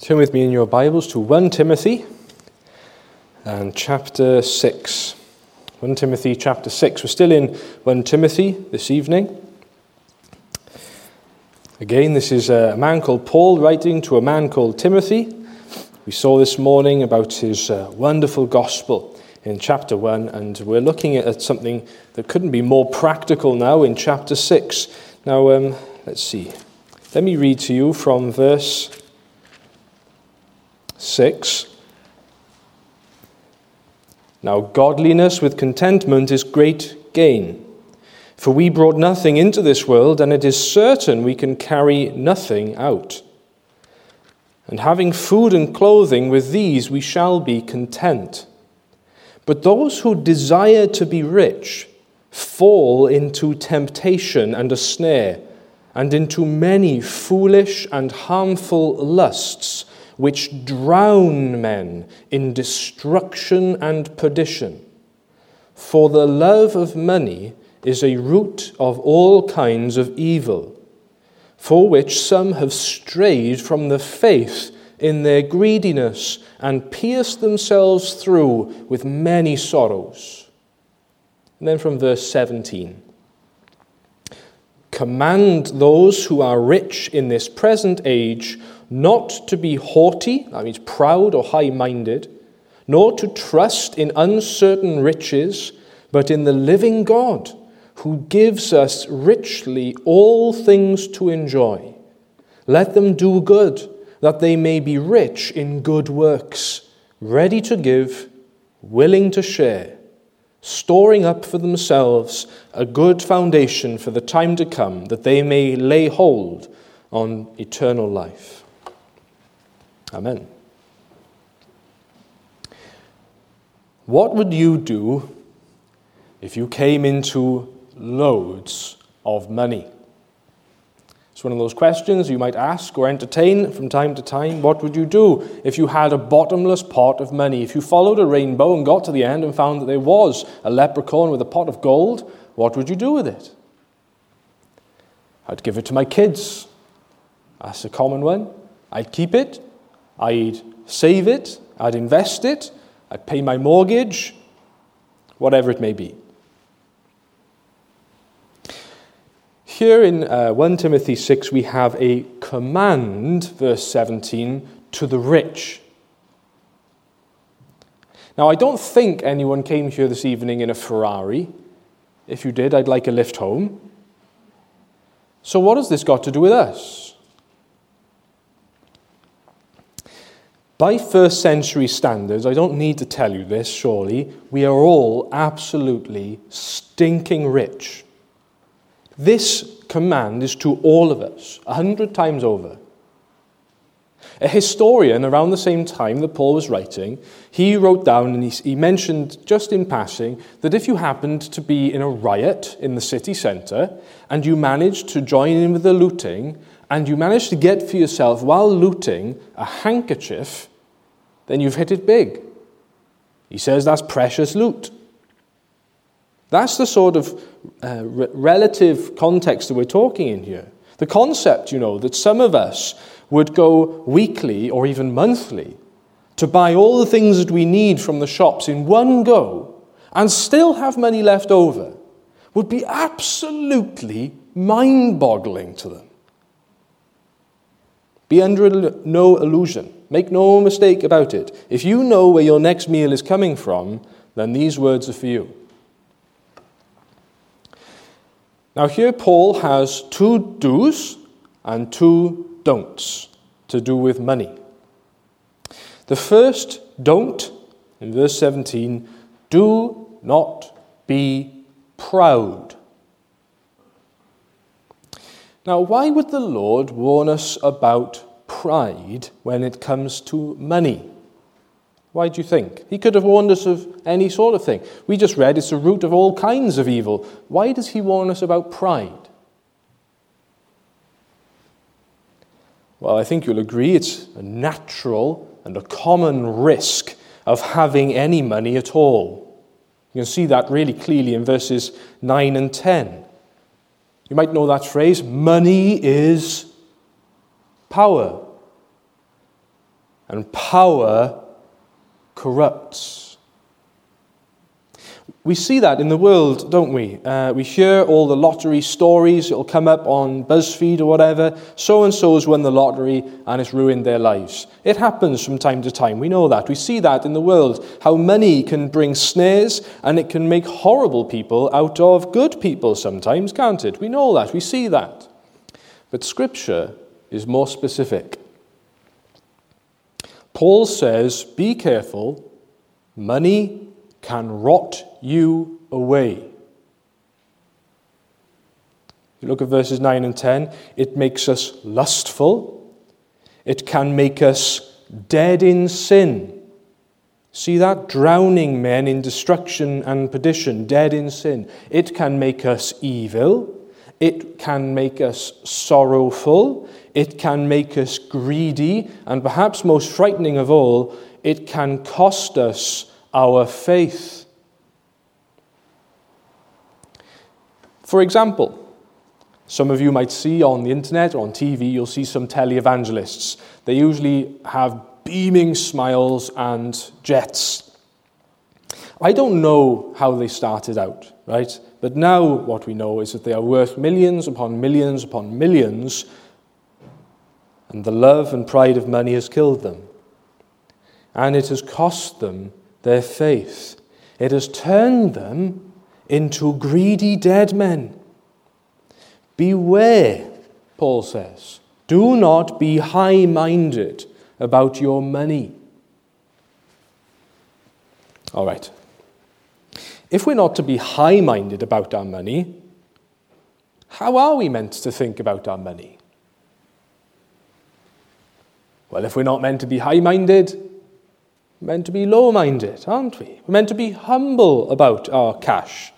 Turn with me in your Bibles to 1 Timothy and chapter 6. 1 Timothy chapter 6. We're still in 1 Timothy this evening. Again, this is a man called Paul writing to a man called Timothy. We saw this morning about his uh, wonderful gospel in chapter 1, and we're looking at something that couldn't be more practical now in chapter 6. Now, um, let's see. Let me read to you from verse 6. Now, godliness with contentment is great gain. For we brought nothing into this world, and it is certain we can carry nothing out. And having food and clothing, with these we shall be content. But those who desire to be rich fall into temptation and a snare, and into many foolish and harmful lusts which drown men in destruction and perdition. For the love of money is a root of all kinds of evil, for which some have strayed from the faith in their greediness and pierced themselves through with many sorrows. And then from verse 17 Command those who are rich in this present age not to be haughty, that means proud or high minded, nor to trust in uncertain riches, but in the living God, who gives us richly all things to enjoy. Let them do good, that they may be rich in good works, ready to give, willing to share, storing up for themselves a good foundation for the time to come, that they may lay hold on eternal life. Amen. What would you do if you came into loads of money? It's one of those questions you might ask or entertain from time to time. What would you do if you had a bottomless pot of money? If you followed a rainbow and got to the end and found that there was a leprechaun with a pot of gold, what would you do with it? I'd give it to my kids. That's a common one. I'd keep it I'd save it, I'd invest it, I'd pay my mortgage, whatever it may be. Here in uh, 1 Timothy 6, we have a command, verse 17, to the rich. Now, I don't think anyone came here this evening in a Ferrari. If you did, I'd like a lift home. So, what has this got to do with us? By first century standards, I don't need to tell you this, surely, we are all absolutely stinking rich. This command is to all of us, a hundred times over. A historian around the same time that Paul was writing, he wrote down and he, he mentioned just in passing that if you happened to be in a riot in the city centre and you managed to join in with the looting and you managed to get for yourself while looting a handkerchief then you've hit it big. He says that's precious loot. That's the sort of uh, re- relative context that we're talking in here. The concept, you know, that some of us would go weekly or even monthly to buy all the things that we need from the shops in one go and still have money left over would be absolutely mind boggling to them. Be under no illusion. Make no mistake about it. If you know where your next meal is coming from, then these words are for you. Now, here Paul has two do's and two don'ts to do with money. The first don't, in verse 17, do not be proud. Now, why would the Lord warn us about pride when it comes to money? Why do you think? He could have warned us of any sort of thing. We just read it's the root of all kinds of evil. Why does he warn us about pride? Well, I think you'll agree it's a natural and a common risk of having any money at all. You can see that really clearly in verses 9 and 10. You might know that phrase money is power. and power corrupts. We see that in the world, don't we? Uh, we hear all the lottery stories. It'll come up on BuzzFeed or whatever. So and so's won the lottery and it's ruined their lives. It happens from time to time. We know that. We see that in the world. How money can bring snares and it can make horrible people out of good people sometimes, can't it? We know that. We see that. But Scripture is more specific. Paul says, Be careful. Money can rot you away. You look at verses 9 and 10, it makes us lustful, it can make us dead in sin. See that? Drowning men in destruction and perdition, dead in sin. It can make us evil. It can make us sorrowful. It can make us greedy. And perhaps most frightening of all, it can cost us our faith. For example, some of you might see on the internet or on TV, you'll see some televangelists. They usually have beaming smiles and jets. I don't know how they started out, right? But now what we know is that they are worth millions upon millions upon millions, and the love and pride of money has killed them. And it has cost them their faith. It has turned them into greedy dead men. Beware, Paul says. Do not be high minded about your money. All right. If we're not to be high minded about our money, how are we meant to think about our money? Well, if we're not meant to be high minded, we're meant to be low minded, aren't we? We're meant to be humble about our cash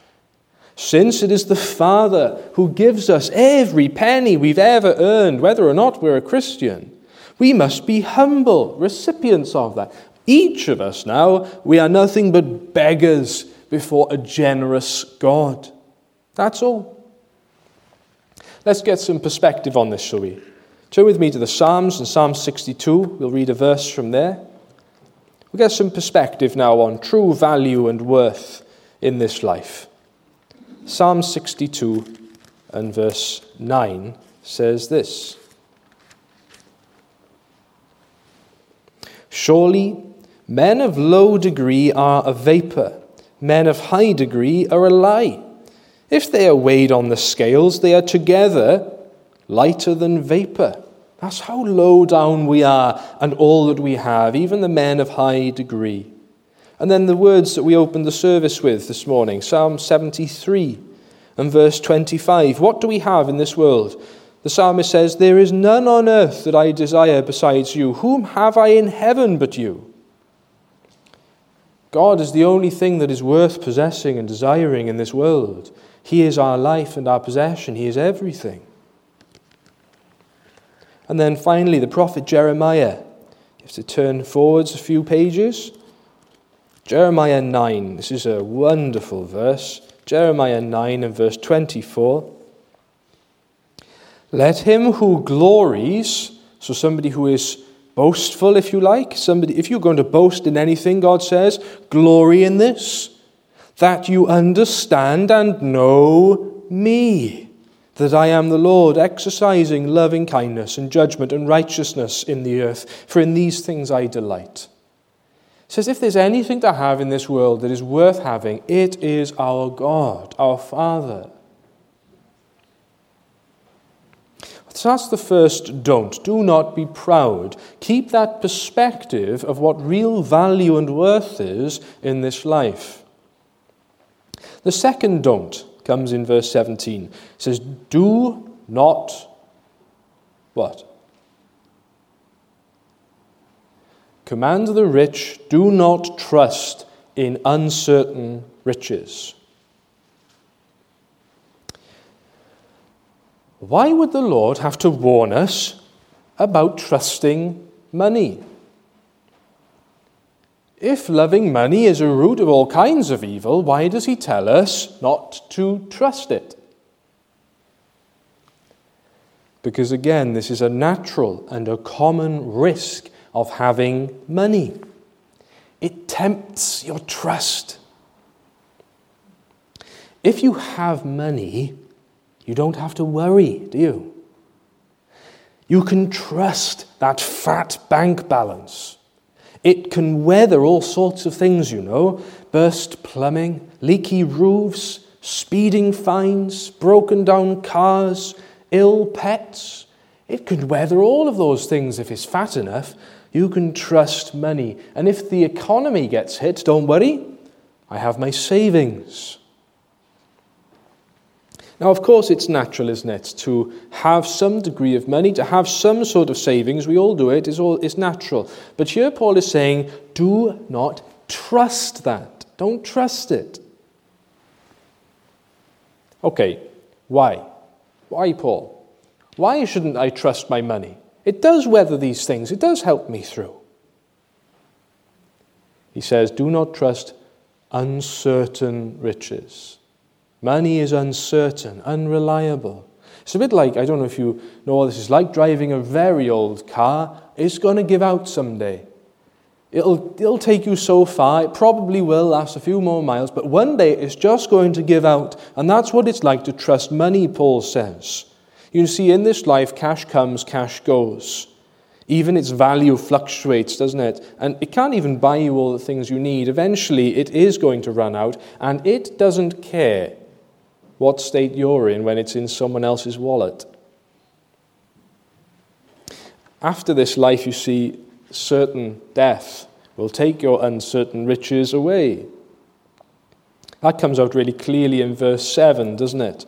since it is the Father who gives us every penny we've ever earned, whether or not we're a Christian, we must be humble recipients of that. Each of us now, we are nothing but beggars before a generous God. That's all. Let's get some perspective on this, shall we? Turn with me to the Psalms and Psalm 62. We'll read a verse from there. We'll get some perspective now on true value and worth in this life. Psalm 62 and verse 9 says this Surely men of low degree are a vapor, men of high degree are a lie. If they are weighed on the scales, they are together lighter than vapor. That's how low down we are and all that we have, even the men of high degree. And then the words that we opened the service with this morning Psalm 73 and verse 25. What do we have in this world? The psalmist says, There is none on earth that I desire besides you. Whom have I in heaven but you? God is the only thing that is worth possessing and desiring in this world. He is our life and our possession, He is everything. And then finally, the prophet Jeremiah. You have to turn forwards a few pages. Jeremiah 9. This is a wonderful verse. Jeremiah 9 and verse 24. Let him who glories, so somebody who is boastful, if you like, somebody, if you're going to boast in anything, God says, glory in this, that you understand and know me, that I am the Lord, exercising loving kindness and judgment and righteousness in the earth, for in these things I delight says if there's anything to have in this world that is worth having, it is our God, our Father. So that's the first don't. Do not be proud. Keep that perspective of what real value and worth is in this life. The second don't comes in verse 17. It says, Do not what? Command the rich, do not trust in uncertain riches. Why would the Lord have to warn us about trusting money? If loving money is a root of all kinds of evil, why does he tell us not to trust it? Because again, this is a natural and a common risk of having money. It tempts your trust. If you have money, you don't have to worry, do you? You can trust that fat bank balance. It can weather all sorts of things, you know burst plumbing, leaky roofs, speeding fines, broken down cars, ill pets. It can weather all of those things if it's fat enough. You can trust money. And if the economy gets hit, don't worry, I have my savings. Now, of course, it's natural, isn't it, to have some degree of money, to have some sort of savings. We all do it, it's, all, it's natural. But here Paul is saying, do not trust that. Don't trust it. Okay, why? Why, Paul? Why shouldn't I trust my money? It does weather these things, it does help me through. He says, Do not trust uncertain riches. Money is uncertain, unreliable. It's a bit like, I don't know if you know what this is like, driving a very old car. It's going to give out someday. It'll, it'll take you so far, it probably will last a few more miles, but one day it's just going to give out. And that's what it's like to trust money, Paul says. You see, in this life, cash comes, cash goes. Even its value fluctuates, doesn't it? And it can't even buy you all the things you need. Eventually, it is going to run out, and it doesn't care what state you're in when it's in someone else's wallet. After this life, you see, certain death will take your uncertain riches away. That comes out really clearly in verse 7, doesn't it?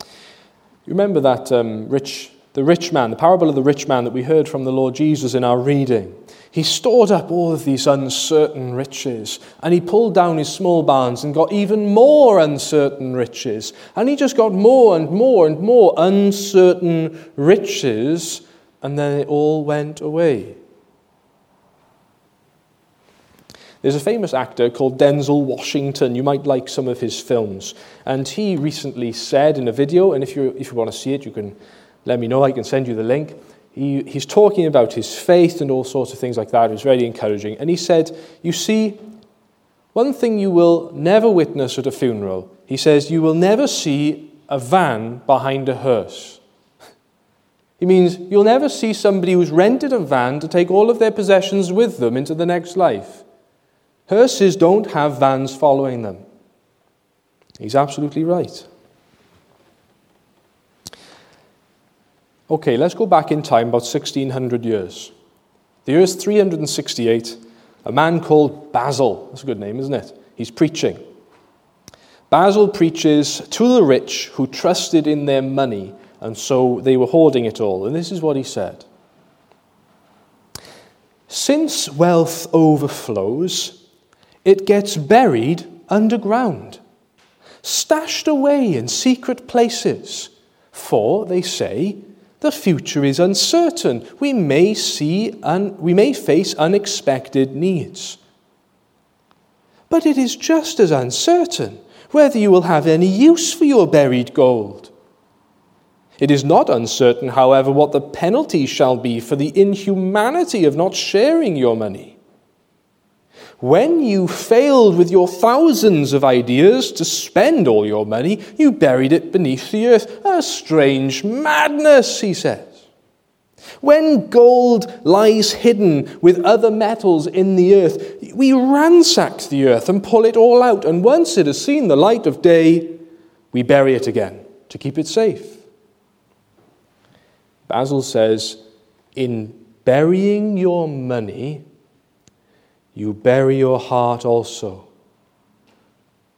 You remember that um, rich, the rich man, the parable of the rich man that we heard from the Lord Jesus in our reading. He stored up all of these uncertain riches, and he pulled down his small barns and got even more uncertain riches. And he just got more and more and more uncertain riches, and then it all went away. There's a famous actor called Denzel Washington. You might like some of his films. And he recently said in a video, and if you, if you want to see it, you can let me know. I can send you the link he, he's talking about his faith and all sorts of things like that. It was very encouraging. And he said, You see, one thing you will never witness at a funeral, he says, you will never see a van behind a hearse. He means you'll never see somebody who's rented a van to take all of their possessions with them into the next life. Hearses don't have vans following them. He's absolutely right. Okay, let's go back in time about 1600 years. The year is 368. A man called Basil, that's a good name, isn't it? He's preaching. Basil preaches to the rich who trusted in their money, and so they were hoarding it all. And this is what he said Since wealth overflows, it gets buried underground, stashed away in secret places. For, they say, the future is uncertain. We may, see un- we may face unexpected needs. But it is just as uncertain whether you will have any use for your buried gold. It is not uncertain, however, what the penalty shall be for the inhumanity of not sharing your money. When you failed with your thousands of ideas to spend all your money, you buried it beneath the earth. A strange madness, he says. When gold lies hidden with other metals in the earth, we ransack the earth and pull it all out, and once it has seen the light of day, we bury it again to keep it safe. Basil says, in burying your money, you bury your heart also.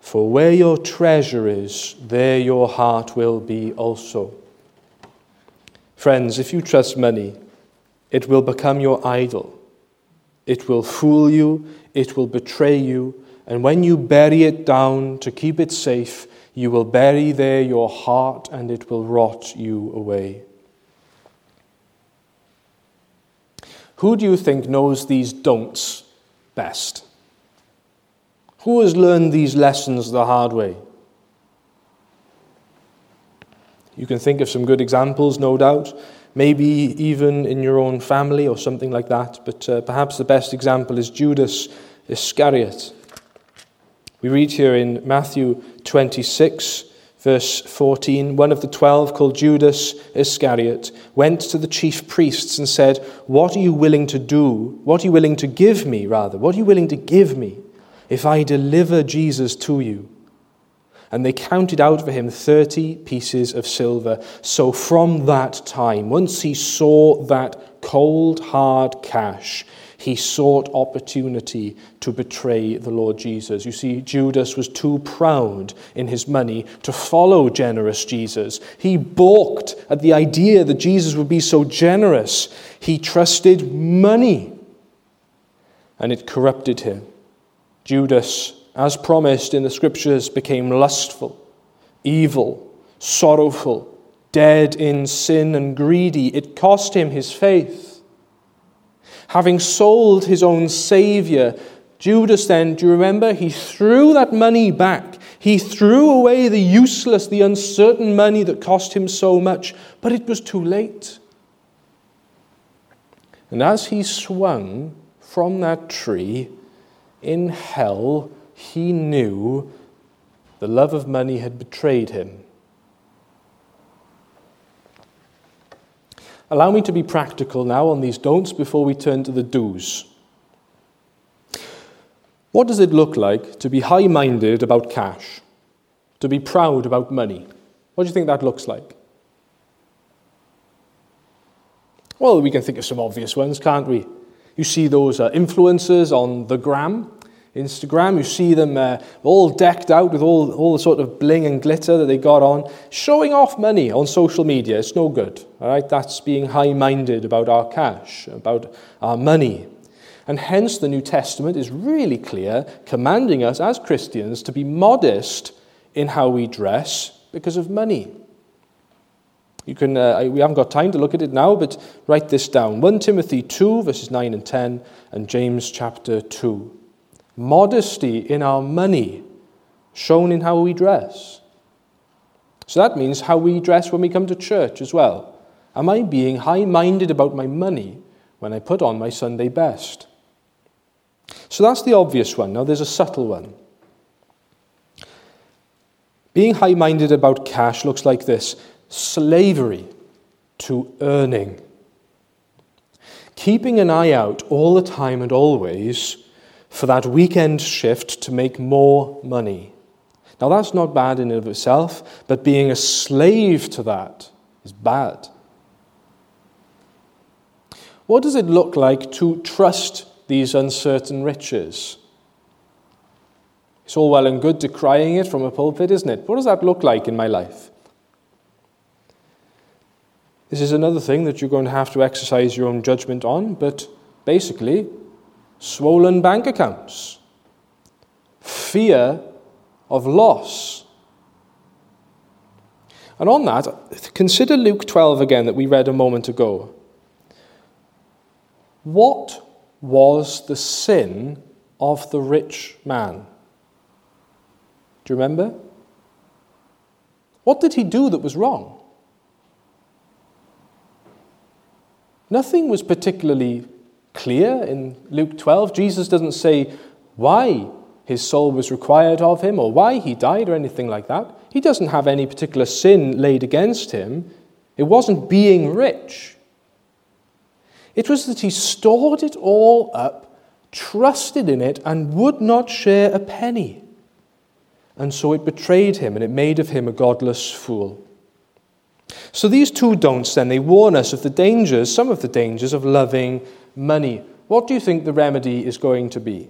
For where your treasure is, there your heart will be also. Friends, if you trust money, it will become your idol. It will fool you, it will betray you, and when you bury it down to keep it safe, you will bury there your heart and it will rot you away. Who do you think knows these don'ts best? Who has learned these lessons the hard way? You can think of some good examples, no doubt. maybe even in your own family or something like that. But uh, perhaps the best example is Judas Iscariot. We read here in Matthew 26, verse 14 one of the twelve, called Judas Iscariot, went to the chief priests and said, What are you willing to do? What are you willing to give me, rather? What are you willing to give me if I deliver Jesus to you? and they counted out for him 30 pieces of silver. So from that time, once he saw that cold, hard cash, he sought opportunity to betray the Lord Jesus. You see, Judas was too proud in his money to follow generous Jesus. He balked at the idea that Jesus would be so generous. He trusted money, and it corrupted him. Judas as promised in the scriptures, became lustful, evil, sorrowful, dead in sin, and greedy. It cost him his faith. Having sold his own Savior, Judas then, do you remember? He threw that money back. He threw away the useless, the uncertain money that cost him so much, but it was too late. And as he swung from that tree in hell, he knew the love of money had betrayed him. Allow me to be practical now on these don'ts before we turn to the do's. What does it look like to be high minded about cash? To be proud about money? What do you think that looks like? Well, we can think of some obvious ones, can't we? You see those uh, influencers on the gram Instagram. You see them uh, all decked out with all, all the sort of bling and glitter that they got on, showing off money on social media. It's no good. All right? That's being high minded about our cash, about our money. And hence, the New Testament is really clear, commanding us as Christians to be modest in how we dress because of money. You can, uh, we haven't got time to look at it now, but write this down 1 Timothy 2, verses 9 and 10, and James chapter 2 modesty in our money shown in how we dress. So that means how we dress when we come to church as well. Am I being high minded about my money when I put on my Sunday best? So that's the obvious one. Now there's a subtle one. Being high minded about cash looks like this slavery to earning. Keeping an eye out all the time and always for that weekend shift to make more money. Now, that's not bad in and of itself, but being a slave to that is bad. What does it look like to trust these uncertain riches? It's all well and good decrying it from a pulpit, isn't it? What does that look like in my life? This is another thing that you're going to have to exercise your own judgment on, but basically, swollen bank accounts, fear of loss. And on that, consider Luke 12 again that we read a moment ago. What was the sin of the rich man? Do you remember? What did he do that was wrong? Nothing was particularly clear in Luke 12. Jesus doesn't say why his soul was required of him or why he died or anything like that. He doesn't have any particular sin laid against him. It wasn't being rich. It was that he stored it all up, trusted in it, and would not share a penny. And so it betrayed him and it made of him a godless fool. So these two don'ts then, they warn us of the dangers, some of the dangers of loving money. What do you think the remedy is going to be?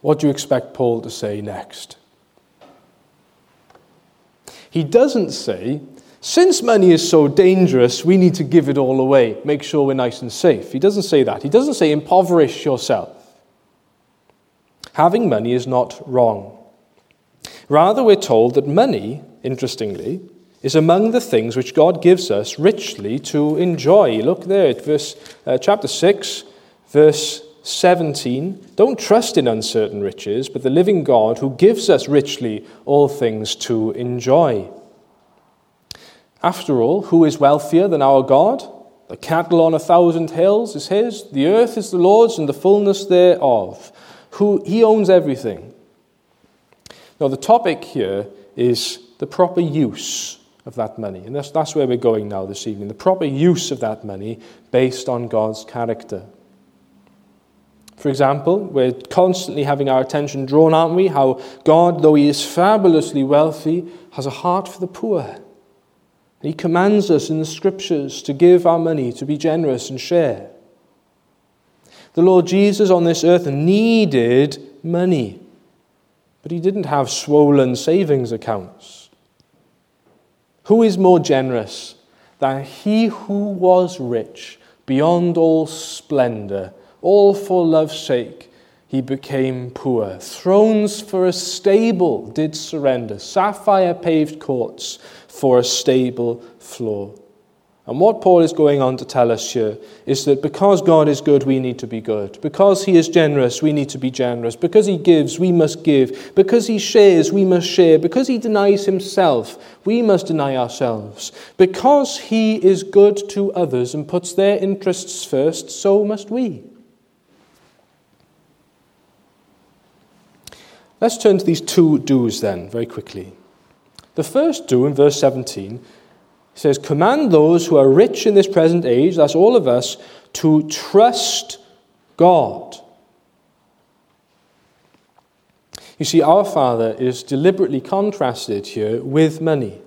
What do you expect Paul to say next? He doesn't say, since money is so dangerous, we need to give it all away, make sure we're nice and safe. He doesn't say that. He doesn't say, impoverish yourself. Having money is not wrong. Rather, we're told that money, interestingly, is among the things which God gives us richly to enjoy. Look there at verse, uh, chapter 6, verse 17. Don't trust in uncertain riches, but the living God who gives us richly all things to enjoy. After all, who is wealthier than our God? The cattle on a thousand hills is his, the earth is the Lord's, and the fullness thereof. Who, he owns everything. Now, the topic here is the proper use of that money. And that's, that's where we're going now this evening. The proper use of that money based on God's character. For example, we're constantly having our attention drawn, aren't we? How God, though He is fabulously wealthy, has a heart for the poor. He commands us in the scriptures to give our money, to be generous and share. The Lord Jesus on this earth needed money, but he didn't have swollen savings accounts. Who is more generous than he who was rich beyond all splendor, all for love's sake? He became poor. Thrones for a stable did surrender, sapphire paved courts for a stable floor. And what Paul is going on to tell us here is that because God is good, we need to be good. Because he is generous, we need to be generous. Because he gives, we must give. Because he shares, we must share. Because he denies himself, we must deny ourselves. Because he is good to others and puts their interests first, so must we. Let's turn to these two do's then, very quickly. The first do in verse 17 says, Command those who are rich in this present age, that's all of us, to trust God. You see, our Father is deliberately contrasted here with money.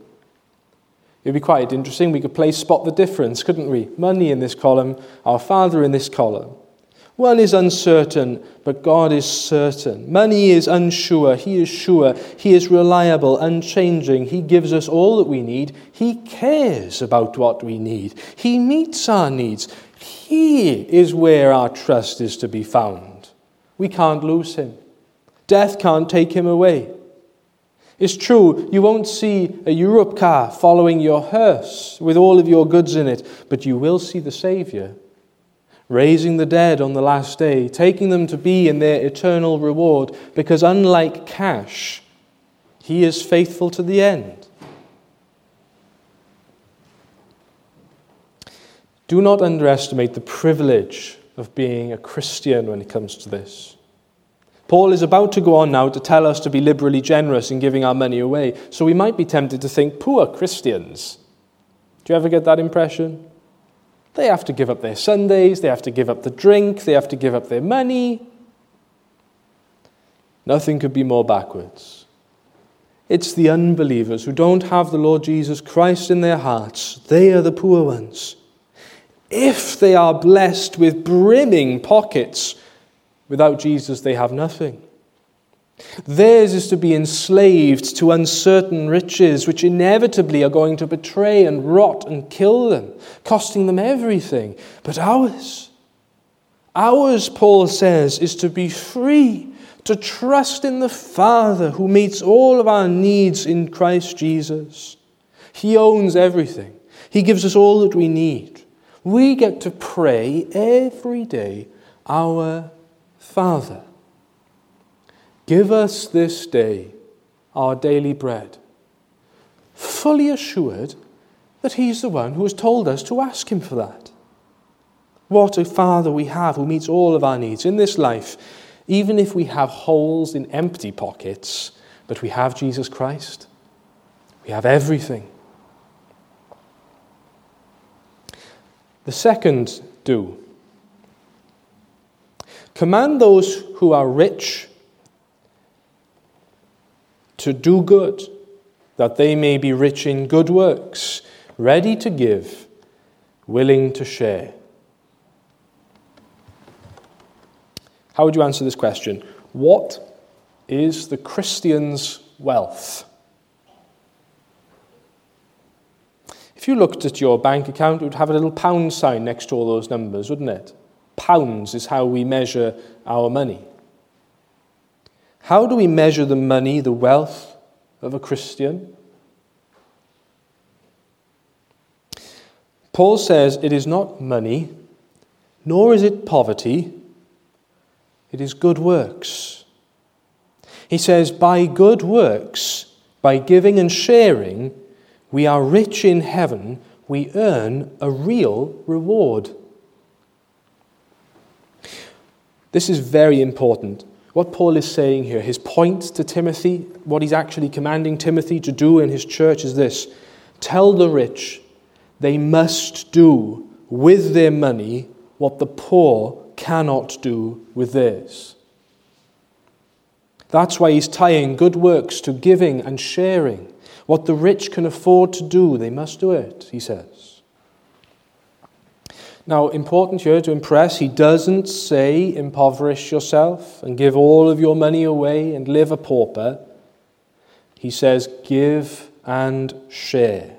It'd be quite interesting. We could play spot the difference, couldn't we? Money in this column, our Father in this column. One is uncertain, but God is certain. Money is unsure, He is sure. He is reliable, unchanging. He gives us all that we need. He cares about what we need. He meets our needs. He is where our trust is to be found. We can't lose Him, death can't take Him away. It's true, you won't see a Europcar following your hearse with all of your goods in it, but you will see the Saviour raising the dead on the last day, taking them to be in their eternal reward, because unlike cash, he is faithful to the end. Do not underestimate the privilege of being a Christian when it comes to this. Paul is about to go on now to tell us to be liberally generous in giving our money away, so we might be tempted to think, poor Christians. Do you ever get that impression? They have to give up their Sundays, they have to give up the drink, they have to give up their money. Nothing could be more backwards. It's the unbelievers who don't have the Lord Jesus Christ in their hearts. They are the poor ones. If they are blessed with brimming pockets, without Jesus they have nothing. Theirs is to be enslaved to uncertain riches, which inevitably are going to betray and rot and kill them, costing them everything. But ours, ours, Paul says, is to be free, to trust in the Father who meets all of our needs in Christ Jesus. He owns everything, He gives us all that we need. We get to pray every day, Our Father. Give us this day our daily bread, fully assured that He's the one who has told us to ask Him for that. What a Father we have who meets all of our needs in this life, even if we have holes in empty pockets, but we have Jesus Christ. We have everything. The second do command those who are rich to do good, that they may be rich in good works, ready to give, willing to share. How would you answer this question? What is the Christian's wealth? If you looked at your bank account, it would have a little pound sign next to all those numbers, wouldn't it? Pounds is how we measure our money. How do we measure the money, the wealth of a Christian? Paul says it is not money, nor is it poverty, it is good works. He says, by good works, by giving and sharing, we are rich in heaven, we earn a real reward. This is very important. What Paul is saying here, his point to Timothy, what he's actually commanding Timothy to do in his church is this Tell the rich they must do with their money what the poor cannot do with theirs. That's why he's tying good works to giving and sharing. What the rich can afford to do, they must do it, he says. Now, important here to impress, he doesn't say impoverish yourself and give all of your money away and live a pauper. He says give and share.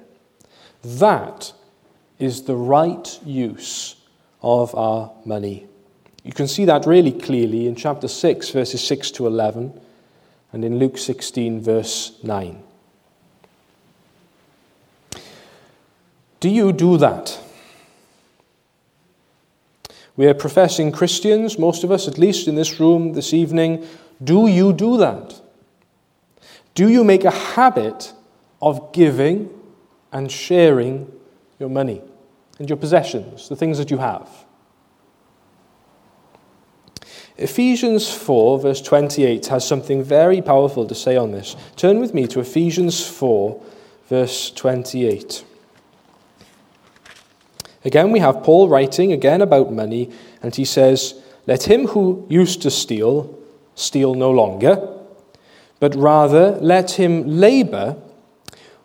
That is the right use of our money. You can see that really clearly in chapter 6, verses 6 to 11, and in Luke 16, verse 9. Do you do that? We are professing Christians, most of us, at least in this room this evening. Do you do that? Do you make a habit of giving and sharing your money and your possessions, the things that you have? Ephesians 4, verse 28, has something very powerful to say on this. Turn with me to Ephesians 4, verse 28. Again, we have Paul writing again about money, and he says, Let him who used to steal steal no longer, but rather let him labor,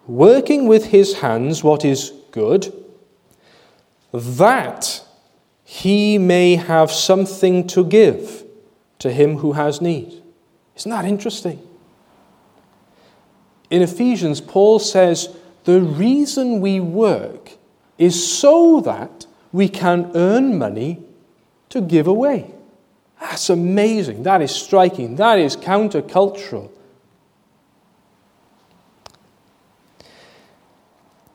working with his hands what is good, that he may have something to give to him who has need. Isn't that interesting? In Ephesians, Paul says the reason we work is so that we can earn money to give away. That's amazing. That is striking. That is countercultural.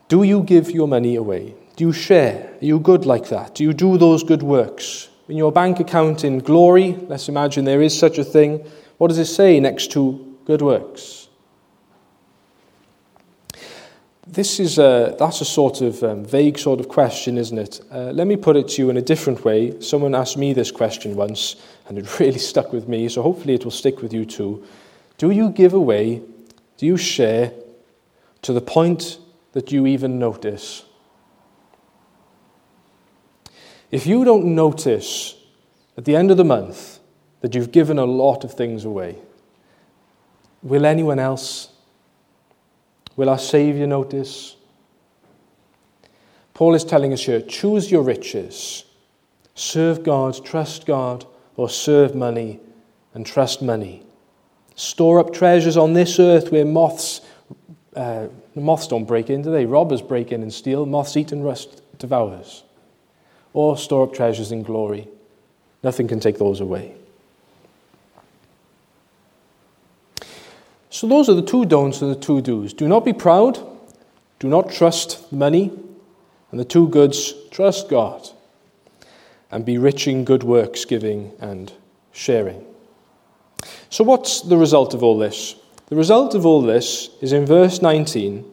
Do you give your money away? Do you share? Are you good like that? Do you do those good works? In your bank account in glory, let's imagine there is such a thing. What does it say next to good works? This is a, that's a sort of um, vague sort of question, isn't it? Uh, let me put it to you in a different way. Someone asked me this question once, and it really stuck with me, so hopefully it will stick with you too. Do you give away, do you share to the point that you even notice? If you don't notice at the end of the month that you've given a lot of things away, will anyone else? Will our Saviour notice? Paul is telling us here choose your riches. Serve God, trust God, or serve money and trust money. Store up treasures on this earth where moths, uh, moths don't break in, do they? Robbers break in and steal, moths eat and rust devours or store up treasures in glory. Nothing can take those away. So, those are the two don'ts and the two do's. Do not be proud, do not trust money, and the two goods, trust God, and be rich in good works, giving and sharing. So, what's the result of all this? The result of all this is in verse 19.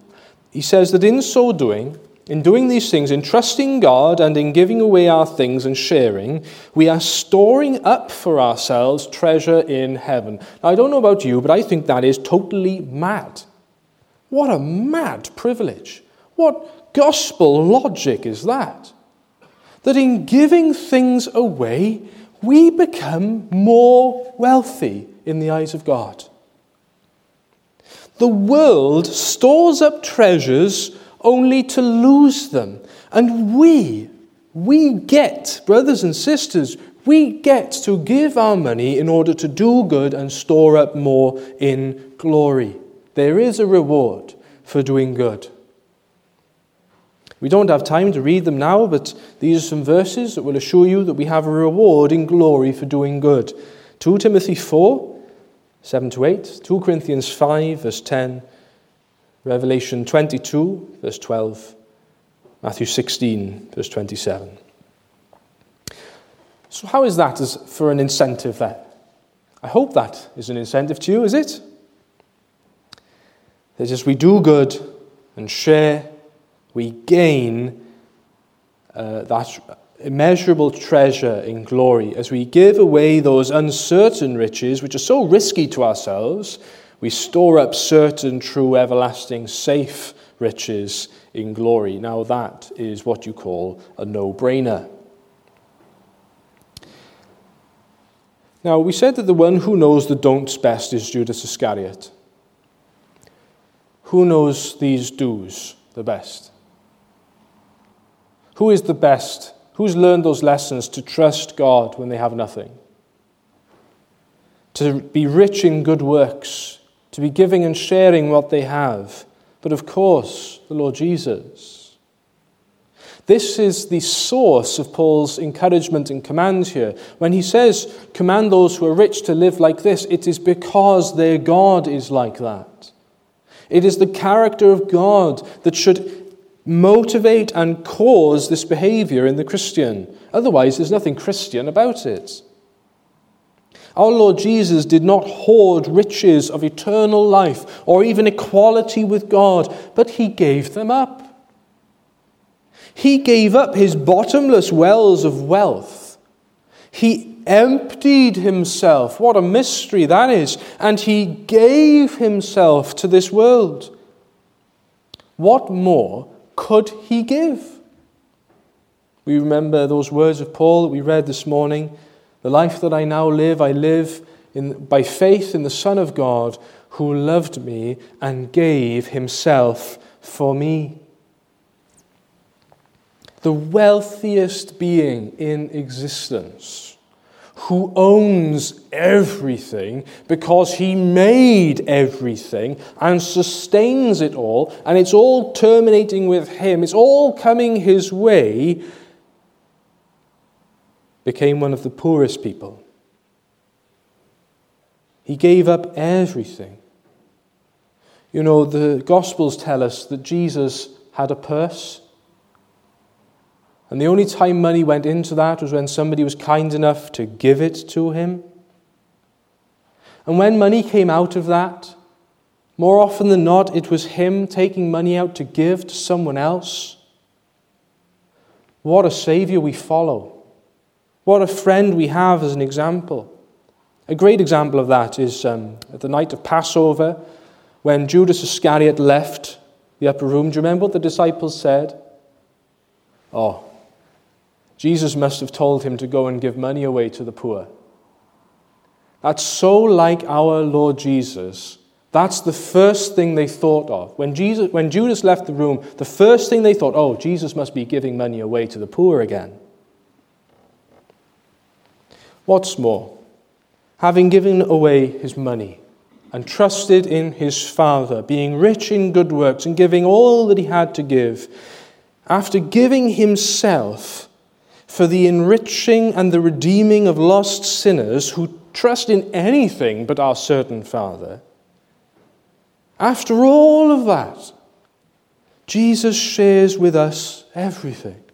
He says that in so doing, in doing these things, in trusting God and in giving away our things and sharing, we are storing up for ourselves treasure in heaven. Now, I don't know about you, but I think that is totally mad. What a mad privilege. What gospel logic is that? That in giving things away, we become more wealthy in the eyes of God. The world stores up treasures only to lose them. And we, we get, brothers and sisters, we get to give our money in order to do good and store up more in glory. There is a reward for doing good. We don't have time to read them now, but these are some verses that will assure you that we have a reward in glory for doing good. 2 Timothy 4, 7 to 8, 2 Corinthians 5, verse 10, Revelation 22, verse 12, Matthew 16, verse 27. So, how is that as for an incentive then? I hope that is an incentive to you, is it? That as we do good and share, we gain uh, that immeasurable treasure in glory. As we give away those uncertain riches, which are so risky to ourselves, we store up certain, true, everlasting, safe riches in glory. Now, that is what you call a no brainer. Now, we said that the one who knows the don'ts best is Judas Iscariot. Who knows these do's the best? Who is the best? Who's learned those lessons to trust God when they have nothing? To be rich in good works, to be giving and sharing what they have. But of course, the Lord Jesus. This is the source of Paul's encouragement and command here. When he says, Command those who are rich to live like this, it is because their God is like that. It is the character of God that should motivate and cause this behavior in the Christian. Otherwise, there's nothing Christian about it. Our Lord Jesus did not hoard riches of eternal life or even equality with God, but he gave them up. He gave up his bottomless wells of wealth. He emptied himself. What a mystery that is. And he gave himself to this world. What more could he give? We remember those words of Paul that we read this morning. The life that I now live, I live in, by faith in the Son of God who loved me and gave himself for me. The wealthiest being in existence, who owns everything because he made everything and sustains it all, and it's all terminating with him, it's all coming his way, became one of the poorest people. He gave up everything. You know, the Gospels tell us that Jesus had a purse and the only time money went into that was when somebody was kind enough to give it to him. And when money came out of that, more often than not, it was him taking money out to give to someone else. What a Savior we follow. What a friend we have as an example. A great example of that is um, at the night of Passover when Judas Iscariot left the upper room. Do you remember what the disciples said? Oh, Jesus must have told him to go and give money away to the poor. That's so like our Lord Jesus. That's the first thing they thought of. When, Jesus, when Judas left the room, the first thing they thought, oh, Jesus must be giving money away to the poor again. What's more, having given away his money and trusted in his Father, being rich in good works and giving all that he had to give, after giving himself, for the enriching and the redeeming of lost sinners who trust in anything but our certain Father. After all of that, Jesus shares with us everything.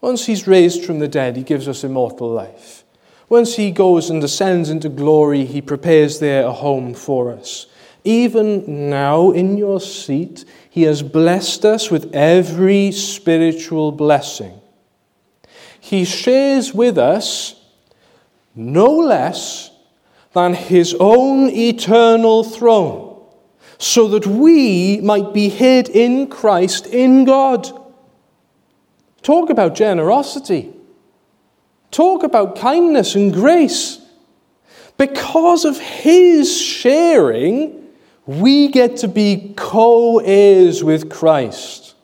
Once he's raised from the dead, he gives us immortal life. Once he goes and ascends into glory, he prepares there a home for us. Even now, in your seat, he has blessed us with every spiritual blessing he shares with us no less than his own eternal throne, so that we might be hid in Christ in God. Talk about generosity. Talk about kindness and grace. Because of his sharing, we get to be co heirs with Christ,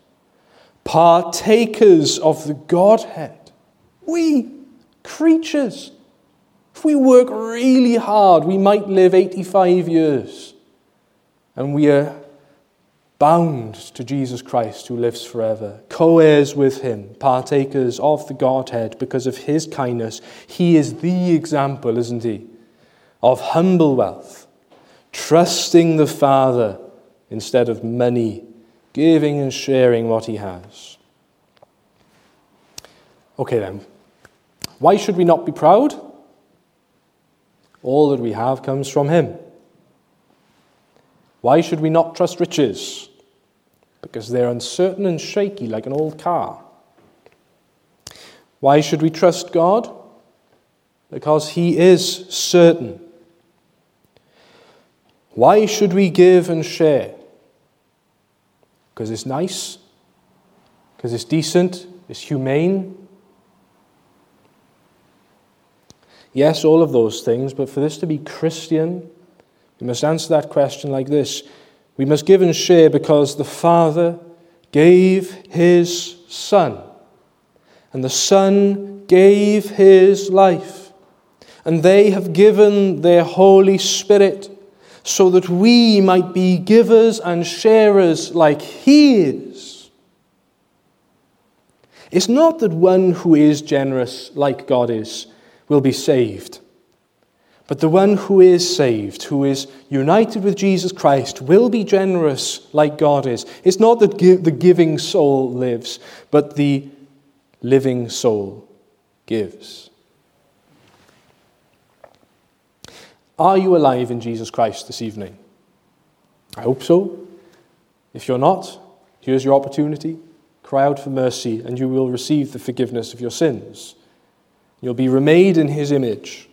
partakers of the Godhead. We, creatures, if we work really hard, we might live 85 years. And we are bound to Jesus Christ who lives forever, co heirs with him, partakers of the Godhead because of his kindness. He is the example, isn't he, of humble wealth, trusting the Father instead of money, giving and sharing what he has. Okay, then. Why should we not be proud? All that we have comes from Him. Why should we not trust riches? because they're uncertain and shaky like an old car. Why should we trust God? Because He is certain. Why should we give and share? Because it's nice, because it's decent, it's humane. Yes, all of those things, but for this to be Christian, we must answer that question like this We must give and share because the Father gave His Son, and the Son gave His life, and they have given their Holy Spirit so that we might be givers and sharers like He is. It's not that one who is generous like God is will be saved, but the one who is saved, who is united with Jesus Christ, will be generous like God is. It's not that the giving soul lives, but the living soul gives. Are you alive in Jesus Christ this evening? I hope so. If you're not, here's your opportunity. Cry out for mercy, and you will receive the forgiveness of your sins. You'll be remade in His image.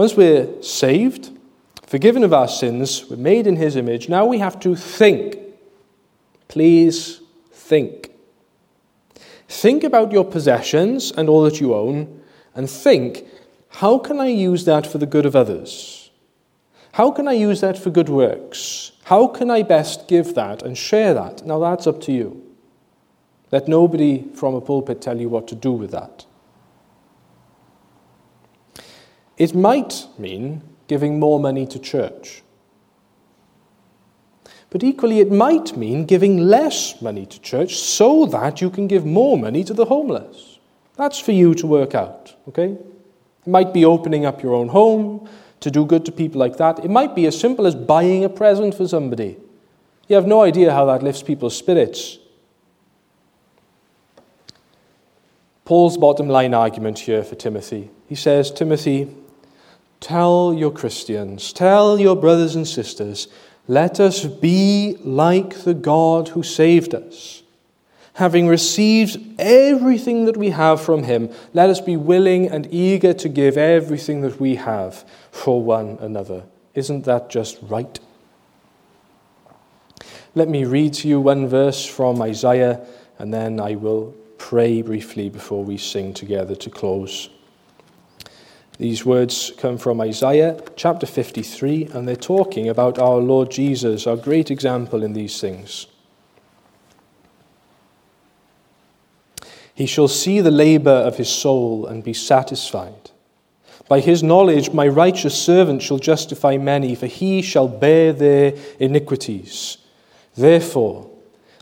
Once we're saved, forgiven of our sins, we're made in His image, now we have to think. Please think. Think about your possessions and all that you own, and think how can I use that for the good of others? How can I use that for good works? How can I best give that and share that? Now that's up to you. Let nobody from a pulpit tell you what to do with that. It might mean giving more money to church. But equally, it might mean giving less money to church so that you can give more money to the homeless. That's for you to work out, okay? It might be opening up your own home to do good to people like that. It might be as simple as buying a present for somebody. You have no idea how that lifts people's spirits. Paul's bottom line argument here for Timothy. He says, Timothy, tell your Christians, tell your brothers and sisters, let us be like the God who saved us having received everything that we have from him, let us be willing and eager to give everything that we have for one another. Isn't that just right? Let me read to you one verse from Isaiah, and then I will pray briefly before we sing together to close. These words come from Isaiah chapter 53, and they're talking about our Lord Jesus, our great example in these things. He shall see the labor of his soul and be satisfied. By his knowledge, my righteous servant shall justify many, for he shall bear their iniquities. Therefore,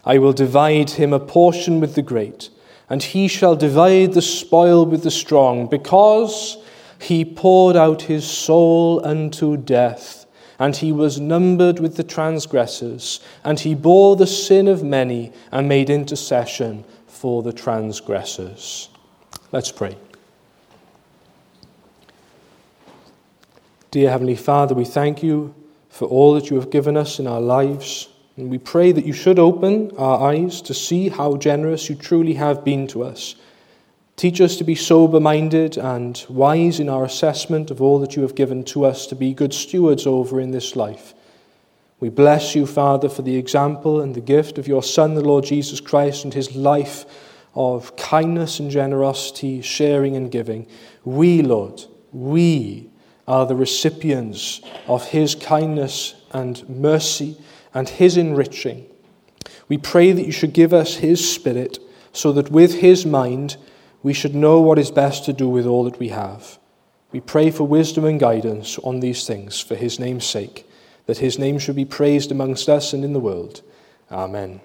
I will divide him a portion with the great, and he shall divide the spoil with the strong, because he poured out his soul unto death, and he was numbered with the transgressors, and he bore the sin of many, and made intercession for the transgressors. Let's pray. Dear Heavenly Father, we thank you for all that you have given us in our lives. And we pray that you should open our eyes to see how generous you truly have been to us. Teach us to be sober minded and wise in our assessment of all that you have given to us to be good stewards over in this life. We bless you, Father, for the example and the gift of your Son, the Lord Jesus Christ, and his life of kindness and generosity, sharing and giving. We, Lord, we are the recipients of his kindness and mercy and his enriching. We pray that you should give us his spirit so that with his mind we should know what is best to do with all that we have. We pray for wisdom and guidance on these things for his name's sake that his name should be praised amongst us and in the world. Amen.